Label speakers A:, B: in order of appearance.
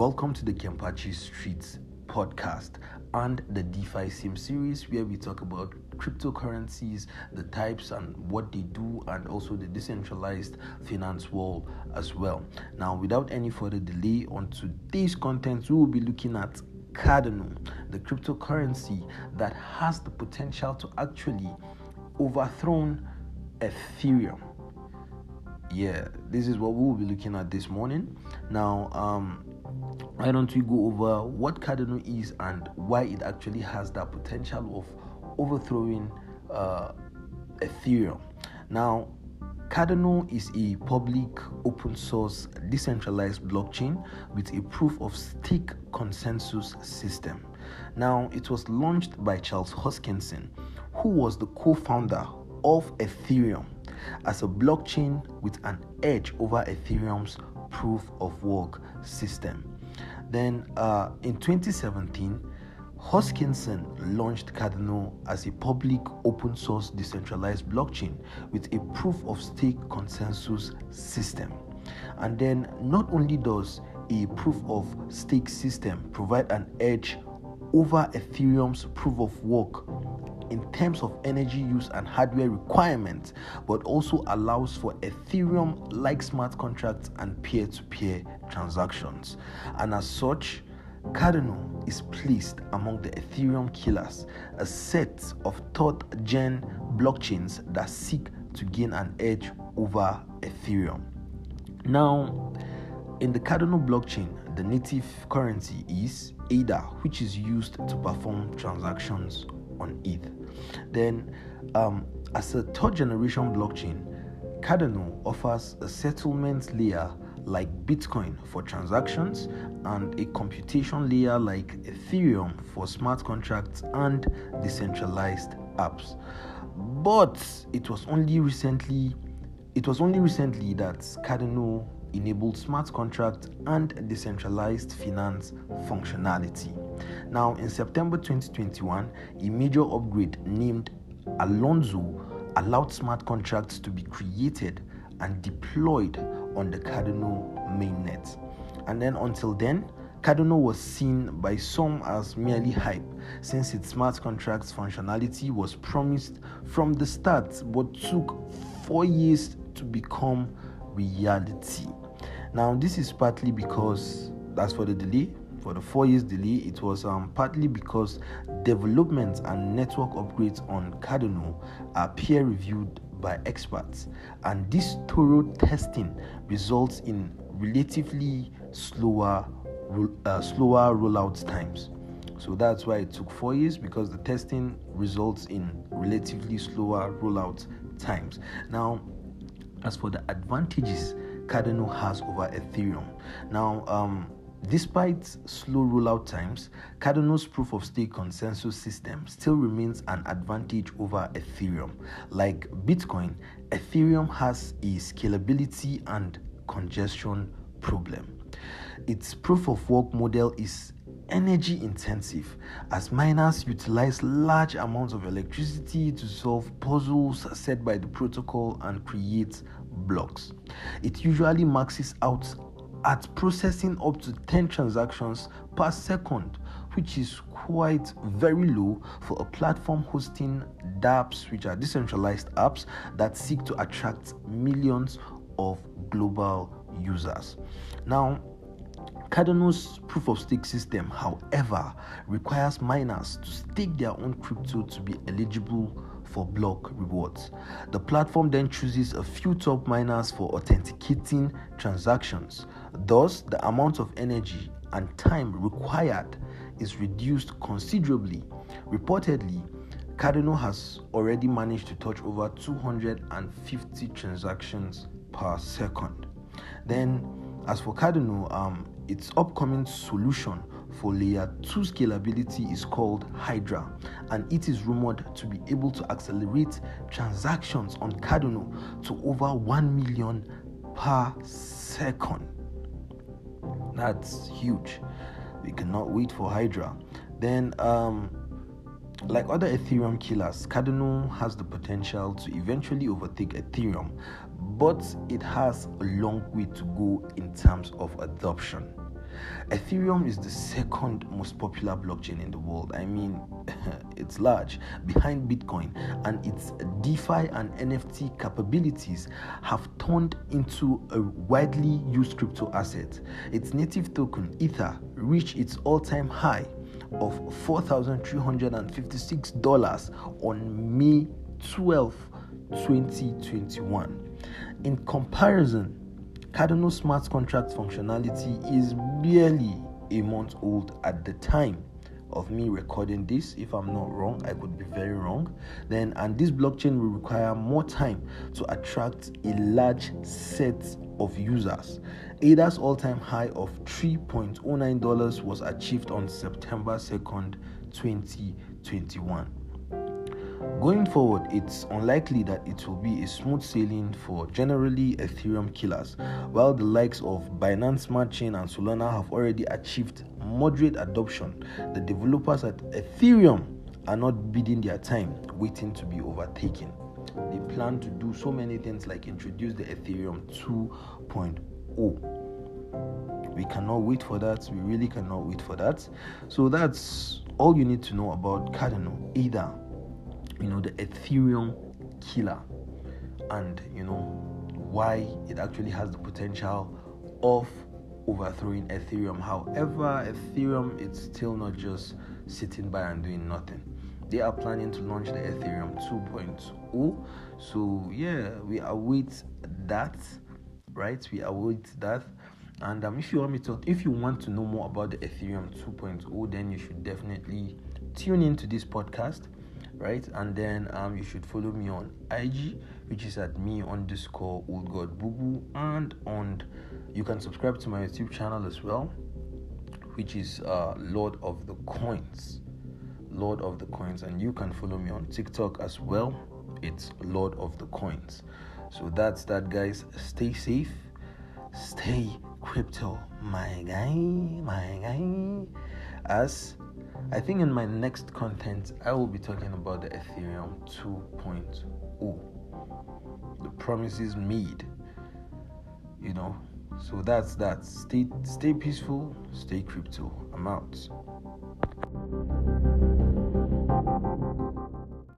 A: Welcome to the Kempachi Streets podcast and the DeFi Sim series, where we talk about cryptocurrencies, the types and what they do, and also the decentralized finance world as well. Now, without any further delay, on today's content, we will be looking at Cardano, the cryptocurrency that has the potential to actually overthrow Ethereum yeah, this is what we will be looking at this morning. Now, um, why don't we go over what Cardano is and why it actually has that potential of overthrowing uh, Ethereum? Now, Cardano is a public, open source, decentralized blockchain with a proof of stake consensus system. Now, it was launched by Charles Hoskinson, who was the co founder of Ethereum as a blockchain with an edge over Ethereum's proof of work system. Then uh, in 2017, Hoskinson launched Cardano as a public open source decentralized blockchain with a proof of stake consensus system. And then not only does a proof of stake system provide an edge over Ethereum's proof of work in terms of energy use and hardware requirements, but also allows for Ethereum like smart contracts and peer to peer transactions. And as such, Cardano is placed among the Ethereum killers, a set of third gen blockchains that seek to gain an edge over Ethereum. Now, in the Cardano blockchain, the native currency is ADA, which is used to perform transactions on ETH. Then, um, as a third generation blockchain, Cardano offers a settlement layer like Bitcoin for transactions and a computation layer like Ethereum for smart contracts and decentralized apps. But it was only recently it was only recently that Cardano enabled smart contract and decentralized finance functionality. Now, in September 2021, a major upgrade named Alonzo allowed smart contracts to be created and deployed on the Cardano mainnet. And then until then, Cardano was seen by some as merely hype since its smart contracts functionality was promised from the start but took 4 years to become reality. Now, this is partly because, that's for the delay, for the four years delay, it was um, partly because development and network upgrades on Cardano are peer reviewed by experts, and this thorough testing results in relatively slower, uh, slower rollout times. So that's why it took four years because the testing results in relatively slower rollout times. Now, as for the advantages Cardano has over Ethereum. Now, um, Despite slow rollout times, Cardano's proof of stake consensus system still remains an advantage over Ethereum. Like Bitcoin, Ethereum has a scalability and congestion problem. Its proof of work model is energy intensive as miners utilize large amounts of electricity to solve puzzles set by the protocol and create blocks. It usually maxes out at processing up to 10 transactions per second, which is quite very low for a platform hosting dApps, which are decentralized apps that seek to attract millions of global users. Now, Cardano's proof of stake system, however, requires miners to stake their own crypto to be eligible for block rewards. The platform then chooses a few top miners for authenticating transactions. Thus, the amount of energy and time required is reduced considerably. Reportedly, Cardano has already managed to touch over 250 transactions per second. Then, as for Cardano, um, its upcoming solution for layer 2 scalability is called Hydra, and it is rumored to be able to accelerate transactions on Cardano to over 1 million per second. That's huge. We cannot wait for Hydra. Then, um, like other Ethereum killers, Cardano has the potential to eventually overtake Ethereum, but it has a long way to go in terms of adoption. Ethereum is the second most popular blockchain in the world. I mean, it's large behind Bitcoin, and its DeFi and NFT capabilities have turned into a widely used crypto asset. Its native token, Ether, reached its all time high of $4,356 on May 12, 2021. In comparison, Cardano smart contract functionality is barely a month old at the time of me recording this. If i'm not wrong i could be very wrong. Then and this blockchain will require more time to attract a large set of users. Ada's all-time high of $3.09 was achieved on september 2nd 2021 Going forward, it's unlikely that it will be a smooth sailing for generally Ethereum killers, while the likes of Binance Smart Chain and Solana have already achieved moderate adoption. The developers at Ethereum are not biding their time, waiting to be overtaken. They plan to do so many things like introduce the Ethereum 2.0. We cannot wait for that. We really cannot wait for that. So that's all you need to know about Cardano. Either you know the ethereum killer. And you know why it actually has the potential of overthrowing ethereum. However ethereum it's still not just sitting by and doing nothing. They are planning to launch the ethereum 2.0 so yeah we await that right? We await that. And um, if you want me to if you want to know more about the ethereum 2.0 then you should definitely tune into this podcast right? And then um, you should follow me on IG, which is at me underscore old god bubu, and on you can subscribe to my YouTube channel as well, which is uh, Lord of the Coins, Lord of the Coins, and you can follow me on TikTok as well. It's Lord of the Coins. So that's that, guys. Stay safe, stay crypto, my guy, my guy. As I think in my next content, I will be talking about the Ethereum 2.0, the promises made. You know, so that's that. Stay, stay peaceful, stay crypto. I'm out.